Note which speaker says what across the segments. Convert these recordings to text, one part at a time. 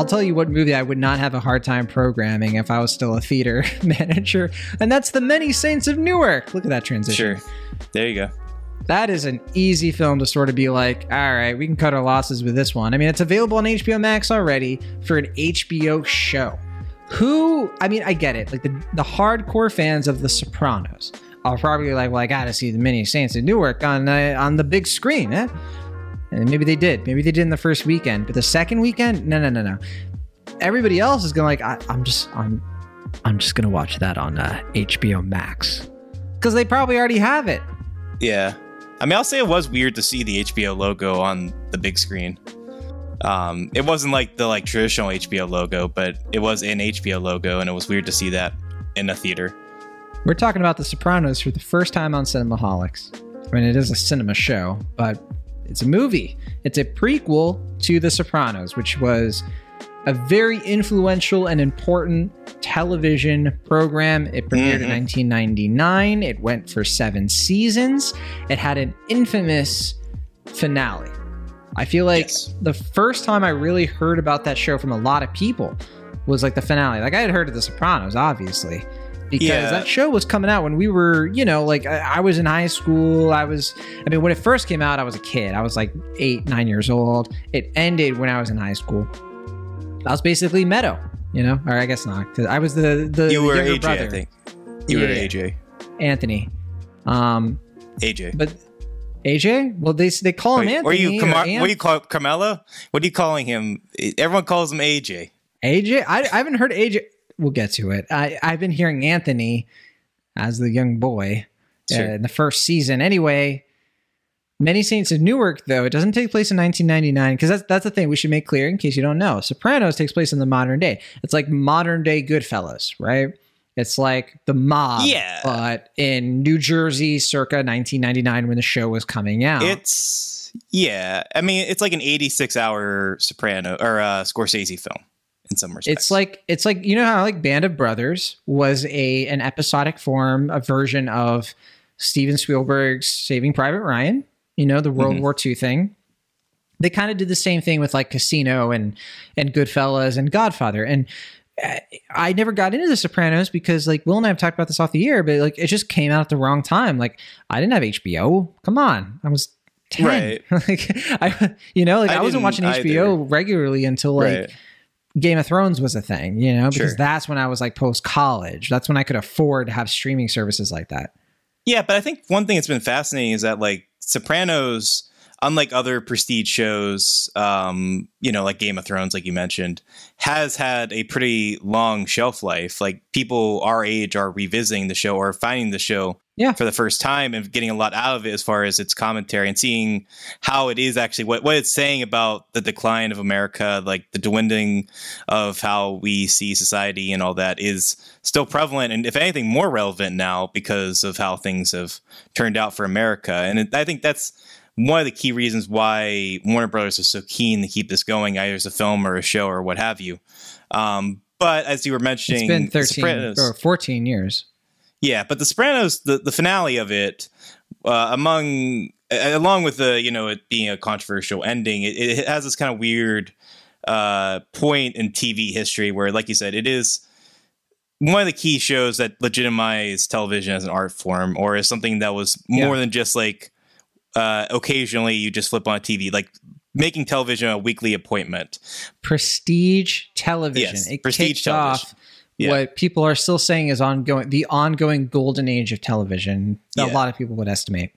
Speaker 1: I'll tell you what movie I would not have a hard time programming if I was still a theater manager, and that's The Many Saints of Newark. Look at that transition.
Speaker 2: Sure. There you go.
Speaker 1: That is an easy film to sort of be like, all right, we can cut our losses with this one. I mean, it's available on HBO Max already for an HBO show. Who, I mean, I get it. Like the, the hardcore fans of The Sopranos are probably like, well, I got to see The Many Saints of Newark on, uh, on the big screen, eh? And maybe they did. Maybe they did in the first weekend, but the second weekend, no, no, no, no. Everybody else is gonna like. I, am just, I'm, I'm just gonna watch that on uh, HBO Max because they probably already have it.
Speaker 2: Yeah, I mean, I'll say it was weird to see the HBO logo on the big screen. Um, it wasn't like the like traditional HBO logo, but it was an HBO logo, and it was weird to see that in a theater.
Speaker 1: We're talking about The Sopranos for the first time on Cinemaholics. I mean, it is a cinema show, but it's a movie. It's a prequel to The Sopranos, which was a very influential and important television program. It premiered mm-hmm. in 1999. It went for seven seasons. It had an infamous finale. I feel like yes. the first time I really heard about that show from a lot of people was like the finale. Like I had heard of The Sopranos, obviously, because yeah. that show was coming out when we were, you know, like I, I, was in high school. I was, I mean, when it first came out, I was a kid. I was like eight, nine years old. It ended when I was in high school. I was basically Meadow, you know, or I guess not, because I was the the
Speaker 2: you were AJ,
Speaker 1: brother.
Speaker 2: I think you yeah, were AJ,
Speaker 1: Anthony, um,
Speaker 2: AJ,
Speaker 1: but. AJ? Well, they they call him Wait, Anthony.
Speaker 2: Or you, Car- what do you call Carmelo? What are you calling him? Everyone calls him AJ.
Speaker 1: AJ? I, I haven't heard AJ we'll get to it. I, I've been hearing Anthony as the young boy uh, sure. uh, in the first season. Anyway, Many Saints of Newark, though, it doesn't take place in 1999 because that's that's the thing we should make clear in case you don't know. Sopranos takes place in the modern day. It's like modern day Goodfellas, right? It's like the mob,
Speaker 2: yeah.
Speaker 1: but in New Jersey, circa 1999 when the show was coming out.
Speaker 2: It's yeah. I mean, it's like an 86 hour Soprano or uh, Scorsese film in some respects.
Speaker 1: It's like it's like you know how like Band of Brothers was a an episodic form, a version of Steven Spielberg's Saving Private Ryan. You know the World mm-hmm. War II thing. They kind of did the same thing with like Casino and and Goodfellas and Godfather. And I never got into The Sopranos because like Will and I have talked about this off the air, but like it just came out at the wrong time. Like I didn't have HBO. Come on, I was 10. Right. like I, you know, like I, I wasn't watching HBO either. regularly until like. Right Game of Thrones was a thing, you know, because sure. that's when I was like post college. That's when I could afford to have streaming services like that.
Speaker 2: Yeah, but I think one thing that's been fascinating is that like Sopranos, unlike other prestige shows, um, you know, like Game of Thrones, like you mentioned, has had a pretty long shelf life. Like people our age are revisiting the show or finding the show
Speaker 1: yeah.
Speaker 2: for the first time and getting a lot out of it as far as its commentary and seeing how it is actually what, what it's saying about the decline of America, like the dwindling of how we see society and all that is still prevalent and if anything more relevant now because of how things have turned out for America. And it, I think that's one of the key reasons why Warner Brothers is so keen to keep this going, either as a film or a show or what have you. Um, but as you were mentioning,
Speaker 1: it's been 13 or 14 years.
Speaker 2: Yeah, but The Sopranos, the, the finale of it, uh, among along with the you know it being a controversial ending, it, it has this kind of weird uh, point in TV history where, like you said, it is one of the key shows that legitimize television as an art form or as something that was more yeah. than just like uh, occasionally you just flip on a TV, like making television a weekly appointment.
Speaker 1: Prestige television. Yes, it prestige television. off yeah. what people are still saying is ongoing the ongoing golden age of television yeah. a lot of people would estimate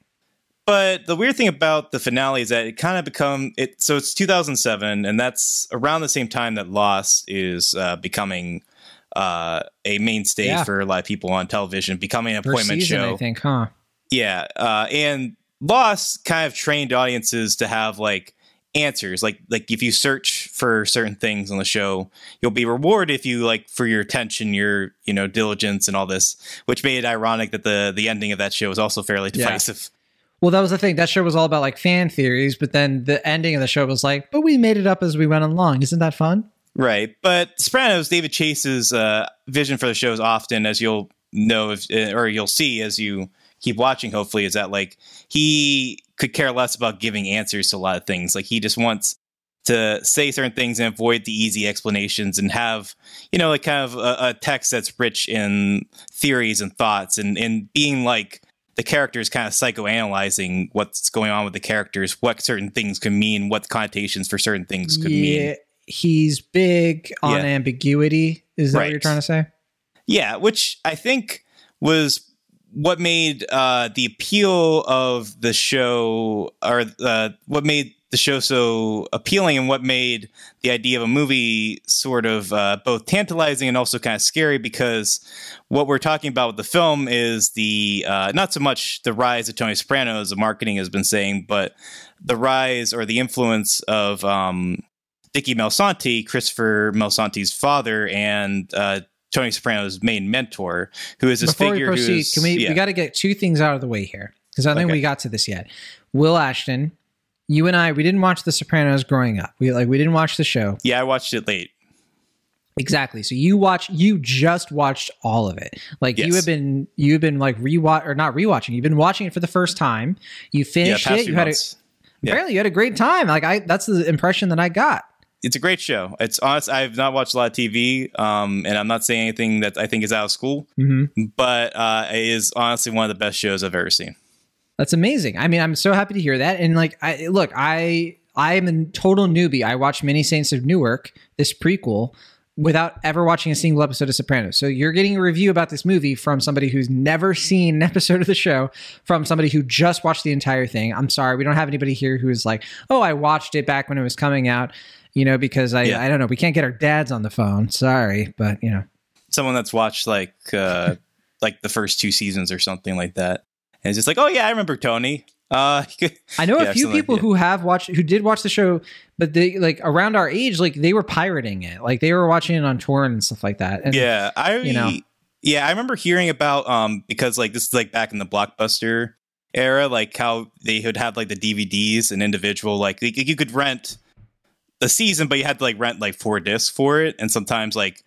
Speaker 2: but the weird thing about the finale is that it kind of become it so it's 2007 and that's around the same time that lost is uh, becoming uh, a mainstay yeah. for a lot of people on television becoming an appointment season, show
Speaker 1: i think huh
Speaker 2: yeah uh, and lost kind of trained audiences to have like answers. Like like if you search for certain things on the show you'll be rewarded if you like for your attention your you know diligence and all this which made it ironic that the the ending of that show was also fairly divisive. Yeah.
Speaker 1: well that was the thing. That show was all about like fan theories but then the ending of the show was like but we made it up as we went along. Isn't that fun?
Speaker 2: Right, but Sopranos, David Chase's uh, vision for the show is often, as you'll know, if, uh, or you'll see as you keep watching, hopefully, is that like he could care less about giving answers to a lot of things. Like he just wants to say certain things and avoid the easy explanations and have, you know, like kind of a, a text that's rich in theories and thoughts and, and being like the characters kind of psychoanalyzing what's going on with the characters, what certain things could mean, what connotations for certain things could
Speaker 1: yeah,
Speaker 2: mean.
Speaker 1: he's big on
Speaker 2: Yeah.
Speaker 1: ambiguity. Is that what you're trying to say?
Speaker 2: Yeah, which I think was what made uh, the appeal of the show, or uh, what made the show so appealing, and what made the idea of a movie sort of uh, both tantalizing and also kind of scary. Because what we're talking about with the film is the uh, not so much the rise of Tony Soprano, as the marketing has been saying, but the rise or the influence of um, Dickie Moltisanti, Christopher Moltisanti's father, and uh, Tony Soprano's main mentor, who is this
Speaker 1: Before we proceed, can we
Speaker 2: yeah,
Speaker 1: we got to get two things out of the way here because I don't think we got to this yet. Will Ashton, you and I, we didn't watch The Sopranos growing up. We like we didn't watch the show
Speaker 2: yeah, I watched it late.
Speaker 1: exactly. So you watch, you just watched all of it. Like you have been, you have been like rewatch or not rewatching. You've been watching it for the first time. You
Speaker 2: Yeah,
Speaker 1: finished
Speaker 2: past
Speaker 1: it. You had a,
Speaker 2: months. Yeah.
Speaker 1: apparently you had a great time. Like I, that's the impression that I got.
Speaker 2: It's a great show. It's honest. I've not watched a lot of TV, um, and I'm not saying anything that I think is out of school,
Speaker 1: Mm-hmm.
Speaker 2: but uh, it is honestly one of the best shows I've ever seen.
Speaker 1: That's amazing. I mean, I'm so happy to hear that. And like, I look, I I am a total newbie. I watched Many Saints of Newark, this prequel, without ever watching a single episode of Sopranos. So you're getting a review about this movie from somebody who's never seen an episode of the show, from somebody who just watched the entire thing. I'm sorry, we don't have anybody here who is like, oh, I watched it back when it was coming out. You know, because I
Speaker 2: Yeah.
Speaker 1: I don't know, we can't get our dads on the phone. Sorry, but you know.
Speaker 2: Someone that's watched like uh, like the first two seasons or something like that, and it's just like, oh yeah, I remember Tony. Uh,
Speaker 1: I know
Speaker 2: Yeah,
Speaker 1: a few
Speaker 2: something like-
Speaker 1: people
Speaker 2: yeah.
Speaker 1: who have watched who did watch the show, but they like around our age, like they were pirating it. Like they were watching it on torrent and stuff like that. And
Speaker 2: yeah, I
Speaker 1: you know.
Speaker 2: yeah, I remember hearing about um because like this is like back in the blockbuster era, like how they would have like the DVDs and individual like you could rent the season, but you had to like rent like four discs for it, and sometimes like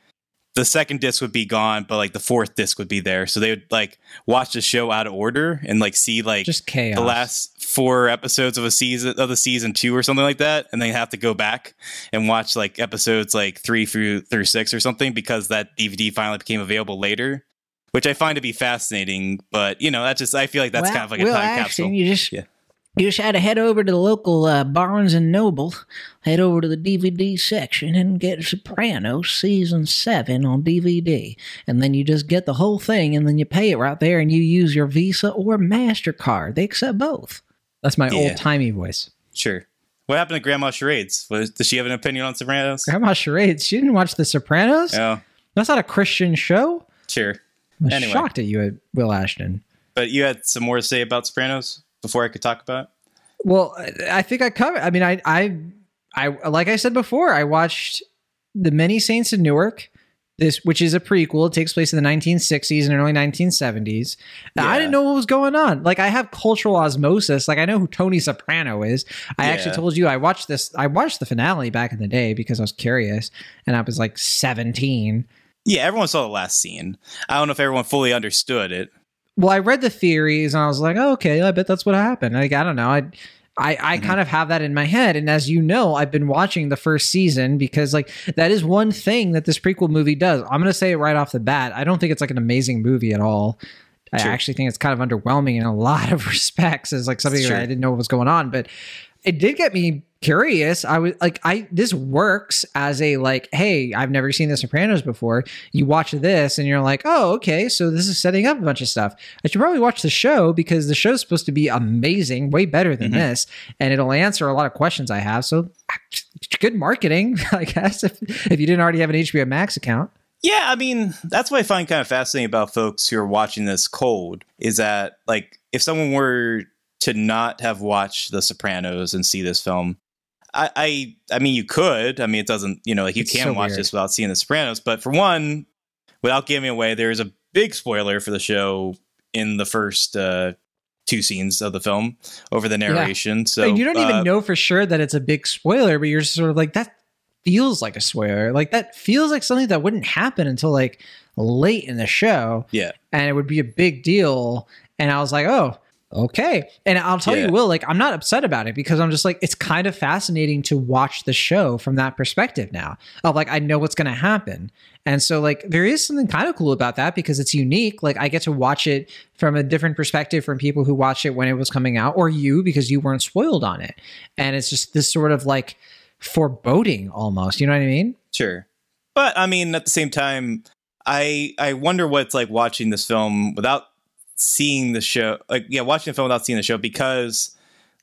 Speaker 2: the second disc would be gone, but like the fourth disc would be there, so they would like watch the show out of order and like see like
Speaker 1: just chaos.
Speaker 2: the last four episodes of a season of the season two or something like that, and then have to go back and watch like episodes like three through through six or something because that DVD finally became available later, which I find to be fascinating. But you know, that's just I feel like that's kind of like a time
Speaker 1: Ashton,
Speaker 2: capsule.
Speaker 1: You just
Speaker 2: Yeah.
Speaker 1: You just had to head over to the local uh, Barnes and Noble, head over to the DVD section and get Sopranos season seven on DVD, and then you just get the whole thing, and then you pay it right there, and you use your Visa or Mastercard. They accept both. That's my
Speaker 2: Yeah.
Speaker 1: old timey voice.
Speaker 2: Sure. What happened to Grandma Charades? Was, does she have an opinion on Sopranos?
Speaker 1: Grandma Charades. She didn't watch The Sopranos.
Speaker 2: Oh,
Speaker 1: That's not a Christian show.
Speaker 2: sure.
Speaker 1: I'm
Speaker 2: Anyway.
Speaker 1: shocked at you, at Will Ashton.
Speaker 2: But you had some more to say about Sopranos before I could talk about it?
Speaker 1: Well, I- think I covered. I mean, I, I, I, like I said before, I watched the Many Saints of Newark. This, which is a prequel, it takes place in the 1960s and early 1970s. Now, I didn't know what was going on. Like, I have cultural osmosis. Like, I know who Tony Soprano is. I actually told you I watched this. I watched the finale back in the day because I was curious, and I was like 17.
Speaker 2: Yeah, everyone saw the last scene. I don't know if everyone fully understood it.
Speaker 1: Well, I read the theories and I was like, oh, okay, I bet that's what happened. Like, I don't know. I, I, I
Speaker 2: Mhm.
Speaker 1: kind of have that in my head. And as you know, I've been watching the first season because like that is one thing that this prequel movie does. I'm going to say it right off the bat. I don't think it's like an amazing movie at all. I actually think it's kind of underwhelming in a lot of respects as like something that I didn't know what was going on, but it did get me curious. I was like, I this works as a like, hey, I've never seen The Sopranos before. You watch this and you're like, oh, okay, so this is setting up a bunch of stuff. I should probably watch the show because the show's supposed to be amazing, way better than
Speaker 2: Mhm.
Speaker 1: this, and it'll answer a lot of questions I have. So good marketing, I guess, if if you didn't already have an HBO Max account.
Speaker 2: Yeah, I mean, that's what I find kind of fascinating about folks who are watching this cold is that, like, if someone were to not have watched The Sopranos and see this film, I, I, I mean, you could. I mean, it doesn't, you know, like you
Speaker 1: It's
Speaker 2: can
Speaker 1: so
Speaker 2: watch
Speaker 1: weird.
Speaker 2: this without seeing The Sopranos. But for one, without giving away, there is a big spoiler for the show in the first uh, two scenes of the film over the narration. So
Speaker 1: and you don't
Speaker 2: uh,
Speaker 1: even know for sure that it's a big spoiler, but you're sort of like that. feels like a spoiler. Like that feels like something that wouldn't happen until like late in the show.
Speaker 2: Yeah.
Speaker 1: And it would be a big deal. And I was like, oh, okay. And I'll tell
Speaker 2: Yeah.
Speaker 1: you, Will, like, I'm not upset about it because I'm just like, it's kind of fascinating to watch the show from that perspective now. Of like, I know what's going to happen. And so, like, there is something kind of cool about that because it's unique. Like, I get to watch it from a different perspective from people who watched it when it was coming out, or you because you weren't spoiled on it. And it's just this sort of like foreboding almost. You know what I mean?
Speaker 2: Sure. But I mean, at the same time, I I wonder what it's like watching this film without seeing the show. Like, yeah, watching the film without seeing the show because,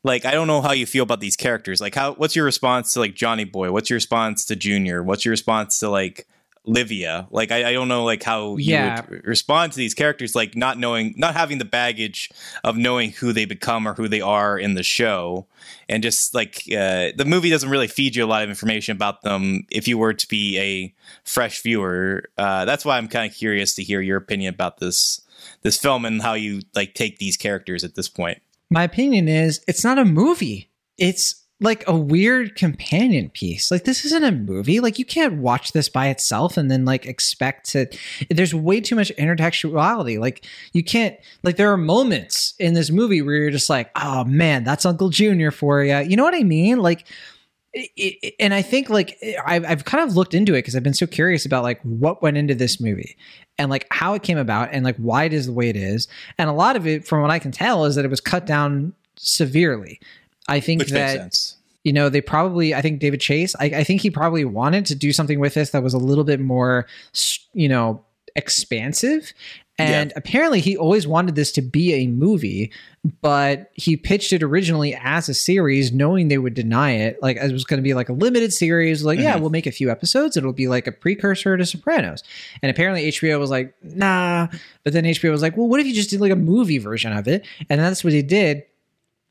Speaker 2: like, I don't know how you feel about these characters. Like, how what's your response to like Johnny Boy? What's your response to Junior? What's your response to like Livia? Like, I, I don't know like how you would respond to these characters, like not knowing, not having the baggage of knowing who they become or who they are in the show and just like uh, the movie doesn't really feed you a lot of information about them if you were to be a fresh viewer uh, that's why i'm kind of curious to hear your opinion about this this film and how you like take these characters at this point
Speaker 1: My opinion is it's not a movie. It's like a weird companion piece. Like this isn't a movie. Like you can't watch this by itself and then like expect to there's way too much intertextuality. Like you can't like there are moments in this movie where you're just like, "Oh man, that's Uncle Junior for you." You know what I mean? Like it, it- and I think like I've, I've kind of looked into it because I've been so curious about like what went into this movie and like how it came about and like why it is the way it is. And a lot of it, from what I can tell, is that it was cut down severely. I think
Speaker 2: which makes
Speaker 1: that
Speaker 2: sense
Speaker 1: you know they probably i think david chase I, I think he probably wanted to do something with this that was a little bit more you know expansive and apparently he always wanted this to be a movie but he pitched it originally as a series knowing they would deny it. Like it was going to be like a limited series. Like yeah
Speaker 2: Mhm.
Speaker 1: we'll make a few episodes. It'll be like a precursor to sopranos. And apparently hbo was like nah. But then hbo was like well what if you just did like a movie version of it? And that's what they did.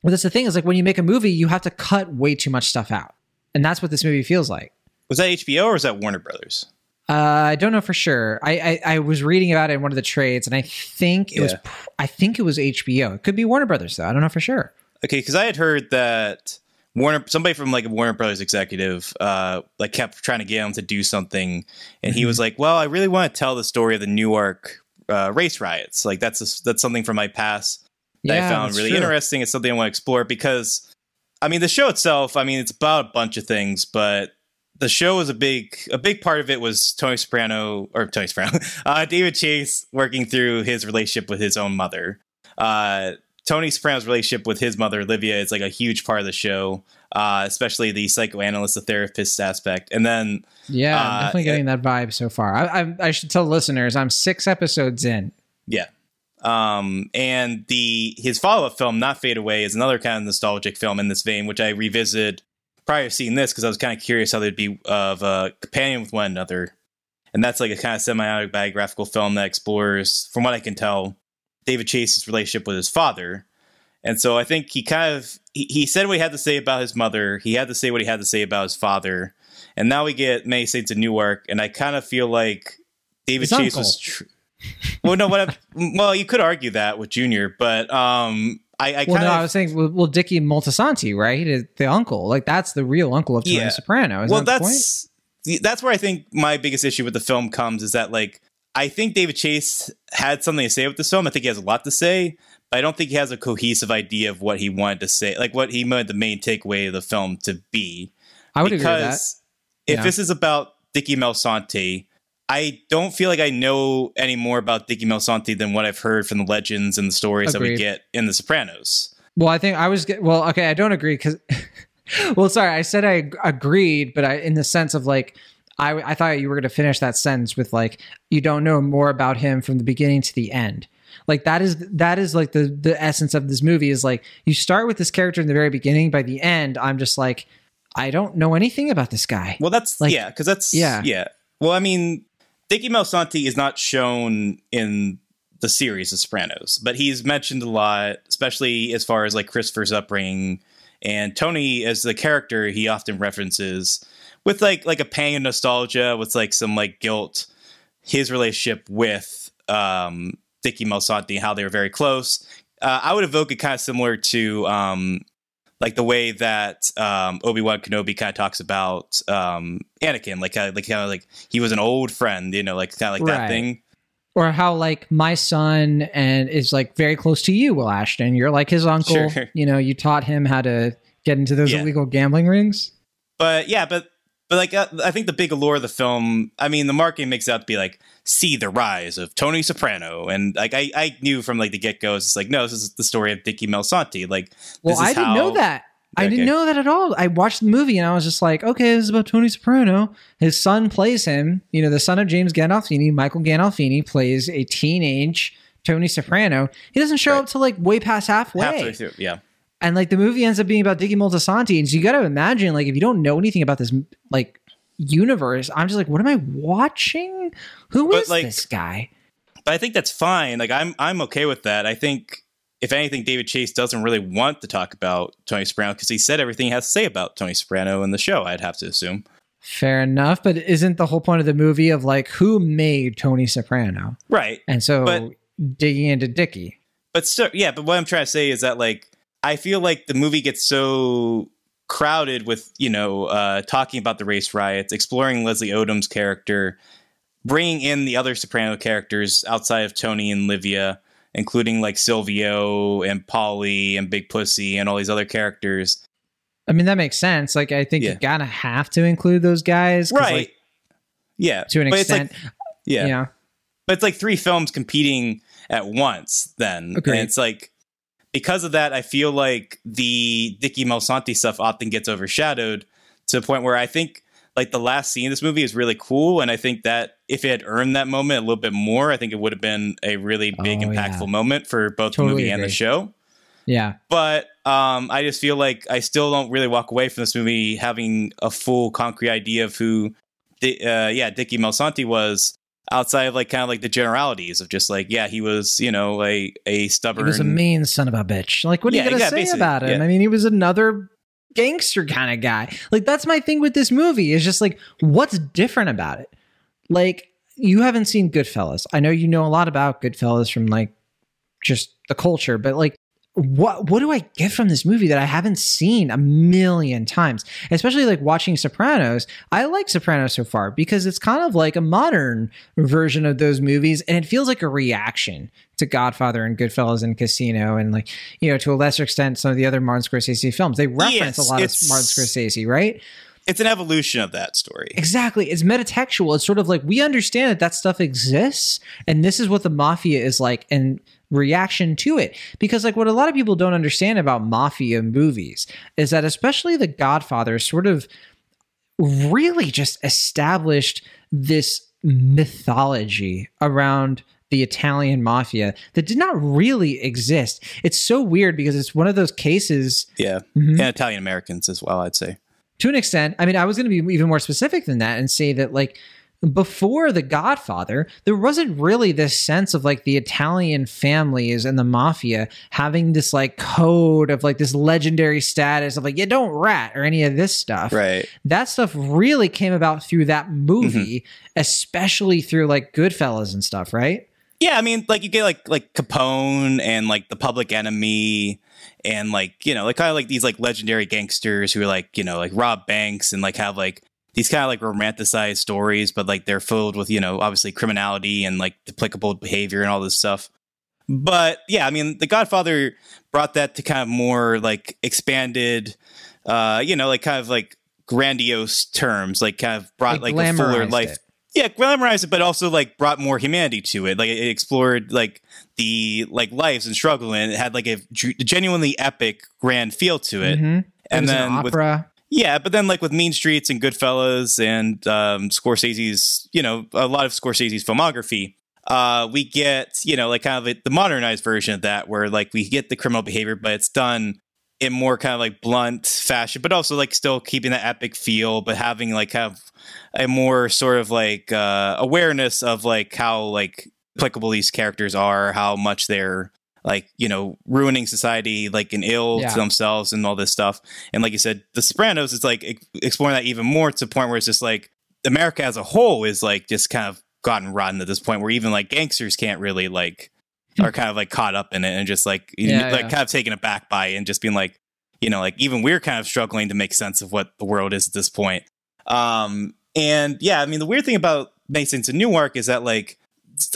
Speaker 1: But that's the thing is like when you make a movie, you have to cut way too much stuff out, and that's what this movie feels like.
Speaker 2: was that hbo or was that warner brothers
Speaker 1: Uh, I don't know for sure. I, I I was reading about it in one of the trades, and I think it was
Speaker 2: Yeah.
Speaker 1: pr- I think it was HBO. It could be Warner Brothers though. I don't know for sure.
Speaker 2: okay because i had heard that warner somebody from like a warner brothers executive uh like kept trying to get him to do something and he
Speaker 1: Mhm.
Speaker 2: was like well i really want to tell the story of the newark uh, race riots like that's a, that's something from my past that I found really
Speaker 1: true.
Speaker 2: interesting. It's something I want to explore because, I mean, the show itself. I mean, it's about a bunch of things, but the show was a big a big part of it was Tony Soprano or Tony Soprano, uh, David Chase working through his relationship with his own mother. Uh, Tony Soprano's relationship with his mother Olivia is like a huge part of the show, uh, especially the psychoanalyst, the therapist aspect, and then
Speaker 1: Yeah, I'm
Speaker 2: Uh,
Speaker 1: definitely getting that vibe so far. I, I I should tell listeners I'm six episodes in.
Speaker 2: Yeah. Um, and the his follow up film, Not Fade Away, is another kind of nostalgic film in this vein, which I revisited prior to seeing this because I was kind of curious how they'd be of a companion with one another. And that's like a kind of semi autobiographical film that explores, from what I can tell, David Chase's relationship with his father. And so I think he kind of he, he said what he had to say about his mother. He had to say what he had to say about his father. And now we get Many Saints of Newark, and I kind of feel like David
Speaker 1: His
Speaker 2: Chase
Speaker 1: uncle.
Speaker 2: was. Tr- well, no, what? I, well, you could argue that with Junior, but um, I, I
Speaker 1: Well,
Speaker 2: kind
Speaker 1: no, I was saying, well, well Dickie Moltisanti, right? The uncle, like that's the real uncle of Tony
Speaker 2: Yeah.
Speaker 1: Soprano.
Speaker 2: Well,
Speaker 1: that
Speaker 2: that's that's where I think my biggest issue with the film comes is that like I think David Chase had something to say with this film. I think he has a lot to say, but I don't think he has a cohesive idea of what he wanted to say, like what he wanted the main takeaway of the film to be.
Speaker 1: I would agree with that.
Speaker 2: because if
Speaker 1: Yeah.
Speaker 2: this is about Dickie Moltisanti, I don't feel like I know any more about Dickie Moltisanti than what I've heard from the legends and the stories that we get in The Sopranos.
Speaker 1: Well, I think I was get, well. Okay, I don't agree because. well, sorry, I said I agreed, but I in the sense of like. I, I thought you were going to finish that sentence with like you don't know more about him from the beginning to the end like that is that is like the the essence of this movie is like you start with this character in the very beginning by the end i'm just like i don't know anything about this guy
Speaker 2: Well, that's
Speaker 1: Like-
Speaker 2: yeah, because that's
Speaker 1: Yeah.
Speaker 2: yeah. Well, I mean, Dickie Moltisanti is not shown in the series of Sopranos, but he's mentioned a lot, especially as far as like Christopher's upbringing and Tony as the character. He often references with like like a pang of nostalgia, with like some like guilt, his relationship with um, Dickie Moltisanti, how they were very close. Uh, I would evoke it kind of similar to um, like the way that um, Obi Wan Kenobi kind of talks about um, Anakin, like uh, like kind of like he was an old friend, you know, like kind of like
Speaker 1: Right.
Speaker 2: that thing.
Speaker 1: or how like my son and is like very close to you, Will Ashton. You're like his uncle.
Speaker 2: Sure.
Speaker 1: You know, you taught him how to get into those
Speaker 2: Yeah.
Speaker 1: illegal gambling rings.
Speaker 2: But yeah, but but like uh, I think the big allure of the film, I mean, the marketing makes it out to be like see the rise of Tony Soprano, and like I I knew from like the get go, it's like no, this is the story of Dickie Moltisanti. Like
Speaker 1: Well,
Speaker 2: this is
Speaker 1: I didn't know
Speaker 2: how-
Speaker 1: that. I didn't know that at all. I watched the movie and I was just like, okay, this is about Tony Soprano. His son plays him. You know, the son of James Gandolfini, Michael Gandolfini, plays a teenage Tony Soprano. He doesn't show
Speaker 2: Right.
Speaker 1: up till like way past halfway.
Speaker 2: halfway through, yeah.
Speaker 1: And like the movie ends up being about Dickie Moltisanti. And so you got to imagine, like, if you don't know anything about this, like, universe, I'm just like, what am I watching? Who
Speaker 2: But,
Speaker 1: is
Speaker 2: like,
Speaker 1: this guy?
Speaker 2: But I think that's fine. Like I'm I'm okay with that. I think if anything, David Chase doesn't really want to talk about Tony Soprano because he said everything he has to say about Tony Soprano in the show. I'd have to assume.
Speaker 1: Fair enough, but isn't the whole point of the movie of like who made Tony Soprano?
Speaker 2: Right.
Speaker 1: And so
Speaker 2: But-
Speaker 1: digging into Dickie.
Speaker 2: but still yeah but what i'm trying to say is that like i feel like the movie gets so crowded with you know uh talking about the race riots exploring leslie odom's character bringing in the other soprano characters outside of tony and livia including like silvio and paulie and big pussy and all these other characters
Speaker 1: I mean, that makes sense. Like, I think
Speaker 2: Yeah.
Speaker 1: you gotta have to include those guys,
Speaker 2: right
Speaker 1: like,
Speaker 2: yeah
Speaker 1: to an
Speaker 2: but it's like-
Speaker 1: extent.
Speaker 2: yeah.
Speaker 1: yeah.
Speaker 2: but it's like three films competing at once then
Speaker 1: Agreed.
Speaker 2: and it's like because of that i feel like the Dickie Moltisanti stuff often gets overshadowed to the point where i think like the last scene of this movie is really cool and i think that if it had earned that moment a little bit more i think it would have been a really big
Speaker 1: Oh,
Speaker 2: impactful
Speaker 1: yeah.
Speaker 2: moment for both
Speaker 1: Totally
Speaker 2: the movie and the show
Speaker 1: Yeah.
Speaker 2: but um, I just feel like I still don't really walk away from this movie having a full concrete idea of who, uh, yeah, Dickie Moltisanti was outside of like kind of like the generalities of just like yeah he was you know a a stubborn He
Speaker 1: was a mean son of a bitch. Like, what are
Speaker 2: Yeah,
Speaker 1: you gonna
Speaker 2: yeah,
Speaker 1: say about him?
Speaker 2: yeah.
Speaker 1: I mean, he was another gangster kind of guy. Like, that's my thing with this movie. Is just like, what's different about it? Like, you haven't seen Goodfellas. I know you know a lot about Goodfellas from like just the culture, but like, what what do I get from this movie that I haven't seen a million times? Especially like watching Sopranos. I like Sopranos so far because it's kind of like a modern version of those movies, and it feels like a reaction to Godfather and Goodfellas and Casino, and like you know to a lesser extent some of the other Martin Scorsese films. They reference
Speaker 2: Yes,
Speaker 1: a lot of Martin Scorsese, right?
Speaker 2: it's an evolution of that story
Speaker 1: Exactly. It's metatextual. It's sort of like we understand that that stuff exists, and this is what the mafia is like in reaction to it. Because, like, what a lot of people don't understand about mafia movies is that, especially The Godfather, sort of really just established this mythology around the Italian mafia that did not really exist. It's so weird because it's one of those cases
Speaker 2: yeah
Speaker 1: Mhm.
Speaker 2: and Italian Americans as well I'd say
Speaker 1: to an extent i mean i was going to be even more specific than that and say that like before the godfather there wasn't really this sense of like the italian families and the mafia having this like code of like this legendary status of like you don't rat or any of this stuff.
Speaker 2: Right.
Speaker 1: That stuff really came about through that movie mm-hmm. especially through like goodfellas and stuff right?
Speaker 2: Yeah I mean like you get like like Capone and like the Public Enemy and like you know like kind of like these like legendary gangsters who are like you know like rob banks and like have like these kind of like romanticized stories but like they're filled with you know obviously criminality and like duplicable behavior and all this stuff. But yeah i mean the godfather brought that to kind of more like expanded uh you know like kind of like grandiose terms like kind of brought
Speaker 1: Like,
Speaker 2: like, a fuller life.
Speaker 1: it.
Speaker 2: yeah glamorized it but also like brought more humanity to it. Like it explored like the like lives and struggle and it had like a genuinely epic grand feel to it.
Speaker 1: Mhm. It
Speaker 2: and
Speaker 1: an
Speaker 2: then with
Speaker 1: opera
Speaker 2: yeah, but then like with Mean Streets and Goodfellas and um, Scorsese's, you know, a lot of Scorsese's filmography, uh, we get you know like kind of the modernized version of that, where like we get the criminal behavior, but it's done in more kind of like blunt fashion, but also like still keeping that epic feel, but having like kind of a more sort of like uh, awareness of like how like applicable these characters are, how much they're like you know ruining society like an ill
Speaker 1: Yeah.
Speaker 2: to themselves and all this stuff and like you said the sopranos is like exploring that even more to the point where it's just like america as a whole is like just kind of gotten rotten at this point where even like gangsters can't really like are kind of like caught up in it and just like you
Speaker 1: Yeah,
Speaker 2: like
Speaker 1: yeah.
Speaker 2: kind of taken aback by it and just being like you know, like even we're kind of struggling to make sense of what the world is at this point. Um, and yeah, I mean, the weird thing about Many Saints of Newark is that like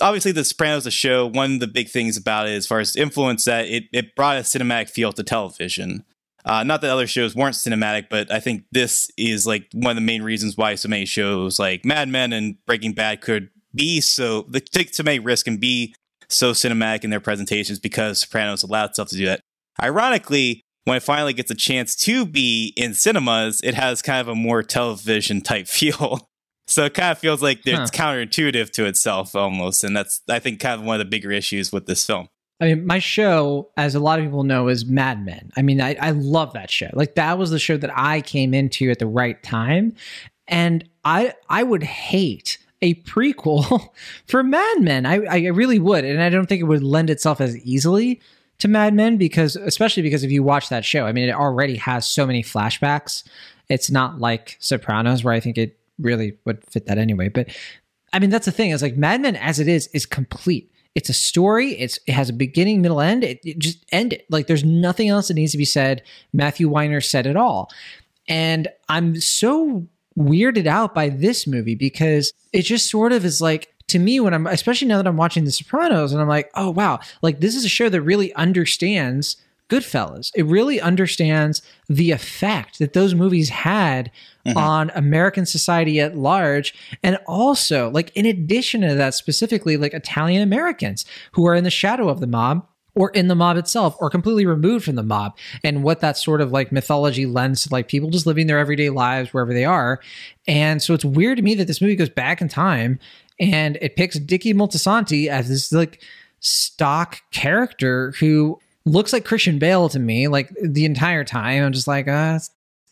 Speaker 2: obviously the Sopranos, the show, one of the big things about it as far as influence that it, it brought a cinematic feel to television. Uh, not that other shows weren't cinematic, but I think this is like one of the main reasons why so many shows like Mad Men and Breaking Bad could be so the take so many risks and be so cinematic in their presentations because Sopranos allowed itself to do that. Ironically, when it finally gets a chance to be in cinemas, it has kind of a more television type feel. So it kind of feels like it's counterintuitive to itself almost. And that's, I think, kind of one of the bigger issues with this film.
Speaker 1: I mean, my show, as a lot of people know, is Mad Men. I mean, I, I love that show. Like that was the show that I came into at the right time. And I I would hate a prequel for Mad Men. I, I really would. And I don't think it would lend itself as easily to Mad Men because, especially because if you watch that show, I mean, it already has so many flashbacks. It's not like Sopranos, where I think it really would fit that anyway. But I mean, that's the thing It's like Mad Men as it is is complete. It's a story. It's it has a beginning, middle, end. It, it just end it. Like there's nothing else that needs to be said. Matthew Weiner said it all, and I'm so weirded out by this movie because it just sort of is like to me when I'm especially now that I'm watching The Sopranos and I'm like, oh wow, like this is a show that really understands Goodfellas. It really understands the effect that those movies had mm-hmm. on American society at large. And also, like, in addition to that, specifically, like Italian Americans who are in the shadow of the mob or in the mob itself or completely removed from the mob and what that sort of like mythology lends to like people just living their everyday lives wherever they are. And so it's weird to me that this movie goes back in time and it picks Dickie Moltisanti as this like stock character who looks like Christian Bale to me, like the entire time. I'm just like, uh,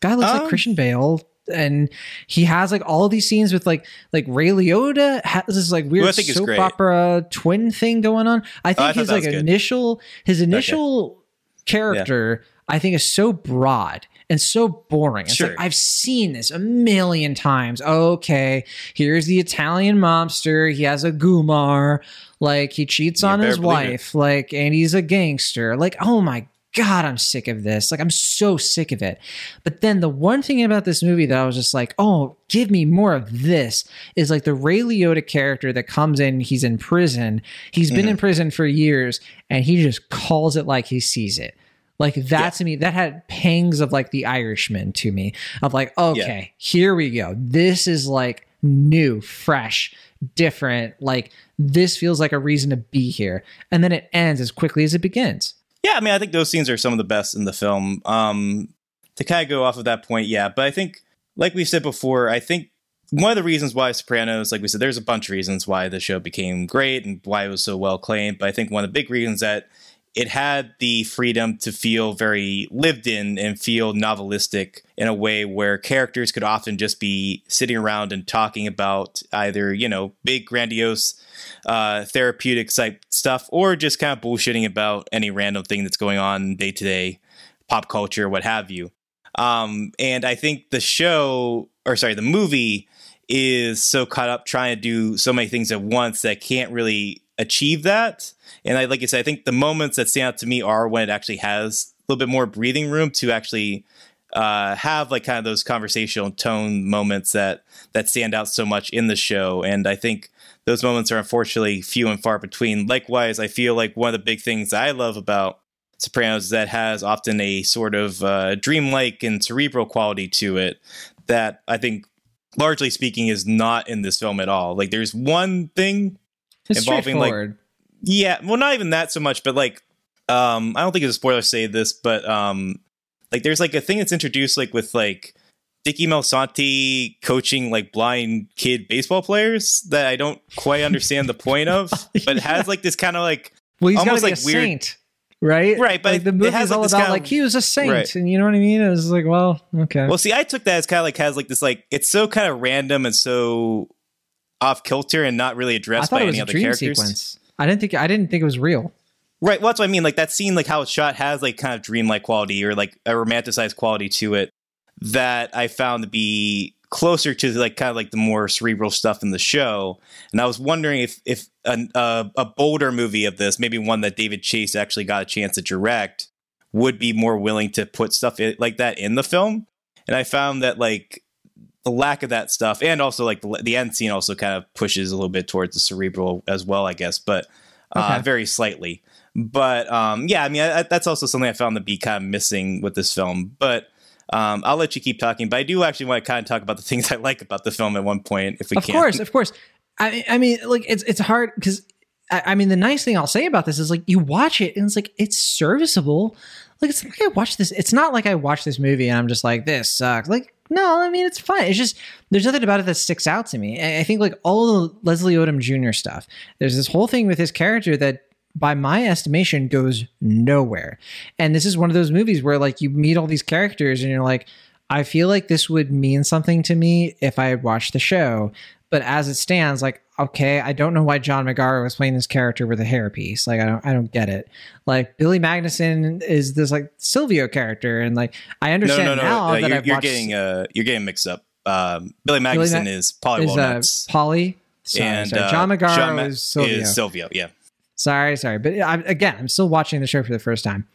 Speaker 1: guy looks um, like Christian Bale. And he has like all these scenes with like like Ray Liotta has this like weird soap opera twin thing going on. I think oh, I his like initial his initial okay. character yeah. I think is so broad and so boring. It's sure. like I've seen this a million times. Okay, here's the Italian mobster. He has a Gumar. Like he cheats you on his wife. Like and he's a gangster. Like oh my God, I'm sick of this. Like, I'm so sick of it. But then the one thing about this movie that I was just like, oh, give me more of this is like the Ray Liotta character that comes in, he's in prison. He's been mm-hmm. in prison for years and he just calls it like he sees it. Like that yeah. to me, that had pangs of like the Irishman to me of like, okay, yeah. here we go. This is like new, fresh, different. Like this feels like a reason to be here. And then it ends as quickly as it begins.
Speaker 2: Yeah, I mean, I think those scenes are some of the best in the film. Um, to kind of go off of that point, yeah. But I think, like we said before, I think one of the reasons why Sopranos, like we said, there's a bunch of reasons why the show became great and why it was so well claimed. But I think one of the big reasons that it had the freedom to feel very lived in and feel novelistic in a way where characters could often just be sitting around and talking about either, you know, big, grandiose, uh, therapeutic type stuff or just kind of bullshitting about any random thing that's going on day to day, pop culture, what have you. Um, and I think the show, or sorry, the movie is so caught up trying to do so many things at once that can't really achieve that. And I like I said, I think the moments that stand out to me are when it actually has a little bit more breathing room to actually uh, have like kind of those conversational tone moments that that stand out so much in the show. And I think those moments are unfortunately few and far between. Likewise, I feel like one of the big things I love about Sopranos is that has often a sort of uh, dreamlike and cerebral quality to it that I think largely speaking is not in this film at all. Like there's one thing
Speaker 1: it's involving like
Speaker 2: yeah, well not even that so much, but like um I don't think it's a spoiler to say this, but um like there's like a thing that's introduced like with like Dickie Moltisanti coaching like blind kid baseball players that I don't quite understand the point of, but has like this kind of like
Speaker 1: well, he's almost like weird. Saint, right?
Speaker 2: Right, but
Speaker 1: like, the movie is all like about kind of, like he was a saint, right. and you know what I mean. It was like, well, okay.
Speaker 2: Well, see, I took that as kind of like has like this like it's so kind of random and so off kilter and not really addressed by any other characters. Sequence.
Speaker 1: I didn't think I didn't think it was real.
Speaker 2: Right. Well, that's what I mean. Like that scene, like how it's shot, has like kind of dreamlike quality or like a romanticized quality to it that I found to be closer to like kind of like the more cerebral stuff in the show. And I was wondering if if a, a bolder movie of this, maybe one that David Chase actually got a chance to direct, would be more willing to put stuff in, like that in the film. And I found that like the lack of that stuff, and also like the, the end scene also kind of pushes a little bit towards the cerebral as well, I guess, but uh,
Speaker 1: Okay.
Speaker 2: very slightly. But um, yeah, I mean I, that's also something I found to be kind of missing with this film. But um, I'll let you keep talking. But I do actually want to kind of talk about the things I like about the film at one point, if we
Speaker 1: of
Speaker 2: can.
Speaker 1: Of course, of course. I, I mean, like it's it's hard because I, I mean the nice thing I'll say about this is like you watch it and it's like it's serviceable. Like it's like I watch this. It's not like I watch this movie and I'm just like this sucks. Like no, I mean it's fine. It's just there's nothing about it that sticks out to me. I think like all the Leslie Odom Jr. stuff. There's this whole thing with his character that by my estimation goes nowhere. And this is one of those movies where like you meet all these characters and you're like I feel like this would mean something to me if I had watched the show. But as it stands, like, okay, I don't know why John Magaro was playing this character with a hairpiece. Like, I don't, I don't get it. Like, Billy Magnussen is this like Silvio character, and like, I understand
Speaker 2: no, no.
Speaker 1: now
Speaker 2: uh,
Speaker 1: that
Speaker 2: you're,
Speaker 1: I've
Speaker 2: you're
Speaker 1: watched
Speaker 2: getting uh, you're getting mixed up. Um, Billy
Speaker 1: Billy
Speaker 2: Magnussen
Speaker 1: Ma-
Speaker 2: is Paulie
Speaker 1: is uh,
Speaker 2: Walnuts,
Speaker 1: Paulie. Sorry,
Speaker 2: and
Speaker 1: sorry.
Speaker 2: uh,
Speaker 1: John Magaro
Speaker 2: John Ma-
Speaker 1: is Silvio.
Speaker 2: is Silvio. Yeah.
Speaker 1: Sorry, sorry, but I, again, I'm still watching the show for the first time.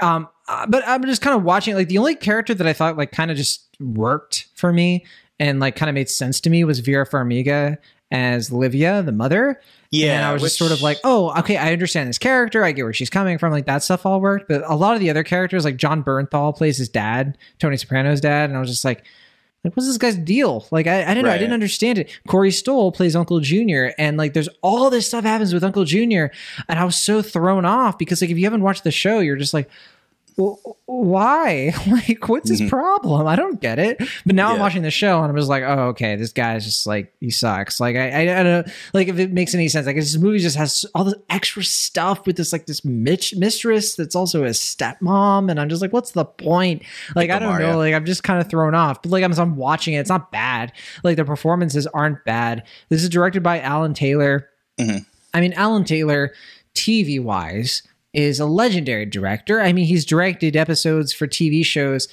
Speaker 1: Um, uh, but I'm just kind of watching. Like the only character that I thought like kind of just worked for me and like kind of made sense to me was Vera Farmiga as Livia, the mother.
Speaker 2: Yeah,
Speaker 1: and I was just sort of like, oh, okay, I understand this character. I get where she's coming from. Like that stuff all worked. But a lot of the other characters, like Jon Bernthal plays his dad, Tony Soprano's dad, and I was just like, like, what's this guy's deal? Like, I, I didn't know. I didn't understand it. Corey Stoll plays Uncle Junior, and like, there's all this stuff happens with Uncle Junior, and I was so thrown off because like, if you haven't watched the show, you're just like, why? Like, what's his
Speaker 2: Mhm.
Speaker 1: problem? I don't get it. But now I'm watching the show, and I'm just like, oh, okay, this guy's just like he sucks. Like, I, I, I don't know, like if it makes any sense. Like, this movie just has all this extra stuff with this like this Mitch mistress that's also his stepmom, and I'm just like, what's the point? Like, I don't
Speaker 2: Omar,
Speaker 1: know. Like, I'm just kind of thrown off. But like, I'm, I'm watching it. It's not bad. Like, the performances aren't bad. This is directed by Alan Taylor.
Speaker 2: Mhm.
Speaker 1: I mean, Alan Taylor, TV wise, is a legendary director. I mean, he's directed episodes for TV shows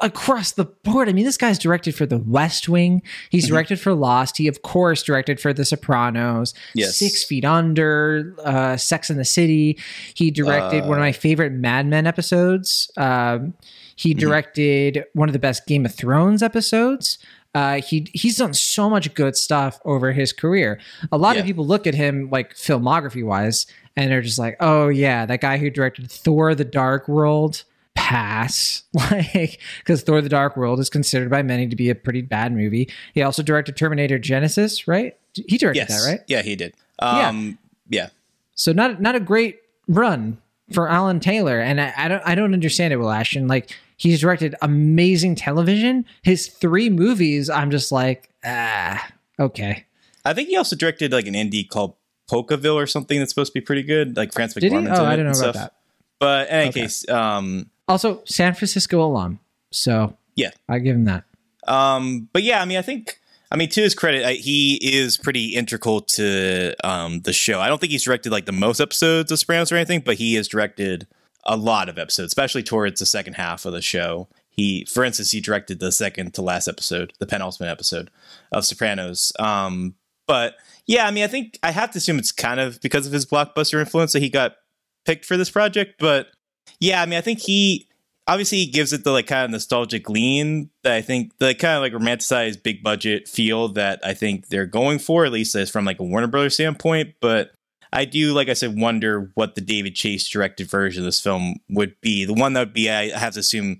Speaker 1: across the board. I mean, this guy's directed for The West Wing. He's directed for Lost. He, of course, directed for The Sopranos,
Speaker 2: Yes.
Speaker 1: Six Feet Under, uh, Sex in the City. He directed one of my favorite Mad Men episodes. Um, he directed one of the best Game of Thrones episodes. Uh, he he's done so much good stuff over his career. A lot of people look at him like filmography wise, and they're just like, "Oh yeah, that guy who directed Thor: The Dark World." Pass, like because Thor: The Dark World is considered by many to be a pretty bad movie. He also directed Terminator Genisys, right? He directed
Speaker 2: Yes.
Speaker 1: that, right?
Speaker 2: Yeah, he did.
Speaker 1: Yeah.
Speaker 2: Um, yeah.
Speaker 1: So not not a great run for Alan Taylor, and I, I don't I don't understand it, Will Ashton. Like he's directed amazing television. His three movies, I'm just like, ah, okay.
Speaker 2: I think he also directed like an indie called Palookaville or something that's supposed to be pretty good, like
Speaker 1: Frances?
Speaker 2: McDormand's
Speaker 1: Oh,
Speaker 2: in
Speaker 1: I didn't know about
Speaker 2: stuff.
Speaker 1: that.
Speaker 2: But in any
Speaker 1: Okay.
Speaker 2: case, um,
Speaker 1: Also, San Francisco alum, so
Speaker 2: Yeah.
Speaker 1: I give him that.
Speaker 2: Um, but yeah, I mean, I think, I mean, to his credit, I, he is pretty integral to um, the show. I don't think he's directed like the most episodes of Sopranos or anything, but he has directed a lot of episodes, especially towards the second half of the show. He, for instance, he directed the second to last episode, the penultimate episode of Sopranos. Um, but yeah, I mean, I think I have to assume it's kind of because of his blockbuster influence that he got picked for this project. But yeah, I mean, I think he obviously he gives it the like kind of nostalgic lean that I think the kind of like romanticized big budget feel that I think they're going for, at least as from like a Warner Brothers standpoint. But I do, like I said, wonder what the David Chase directed version of this film would be. The one that would be, I have to assume,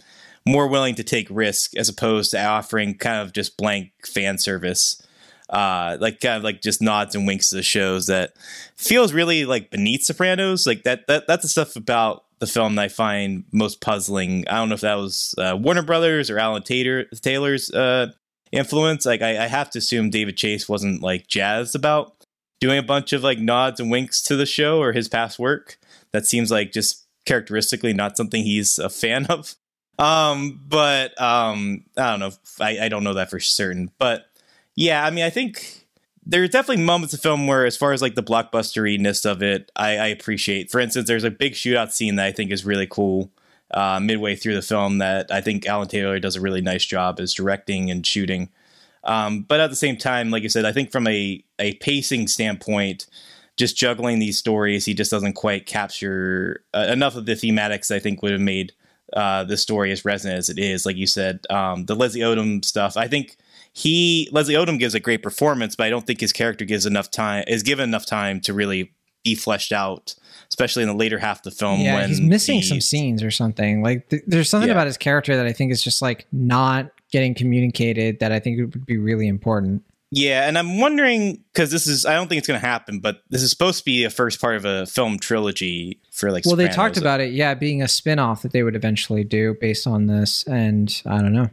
Speaker 2: more willing to take risk as opposed to offering kind of just blank fan service. Uh, like kind of like just nods and winks to the shows that feels really like beneath Sopranos. Like that that that's the stuff about the film that I find most puzzling. I don't know if that was uh, Warner Brothers or Alan Taylor, Taylor's uh, influence. Like I, I have to assume David Chase wasn't like jazzed about doing a bunch of like nods and winks to the show or his past work. That seems like just characteristically not something he's a fan of. Um, but um, I don't know. I, I don't know that for certain. But yeah, I mean, I think there's definitely moments of film where, as far as like the blockbusteriness of it, I, I appreciate. For instance, there's a big shootout scene that I think is really cool uh, midway through the film that I think Alan Taylor does a really nice job as directing and shooting. Um, but at the same time, like I said, I think from a, a pacing standpoint, just juggling these stories, he just doesn't quite capture uh, enough of the thematics. I think would have made uh, the story as resonant as it is. Like you said, um, the Leslie Odom stuff. I think he Leslie Odom gives a great performance, but I don't think his character gives enough time is given enough time to really be fleshed out, especially in the later half of the film.
Speaker 1: Yeah,
Speaker 2: when
Speaker 1: he's missing some scenes or something. Like th- there's something
Speaker 2: Yeah.
Speaker 1: about his character that I think is just like not getting communicated that I think would be really important.
Speaker 2: Yeah, and I'm wondering because this is I don't think it's going to happen, but this is supposed to be a first part of a film trilogy for like.
Speaker 1: well, they talked about it, yeah, being a spin-off that they would eventually do based on this and I don't know.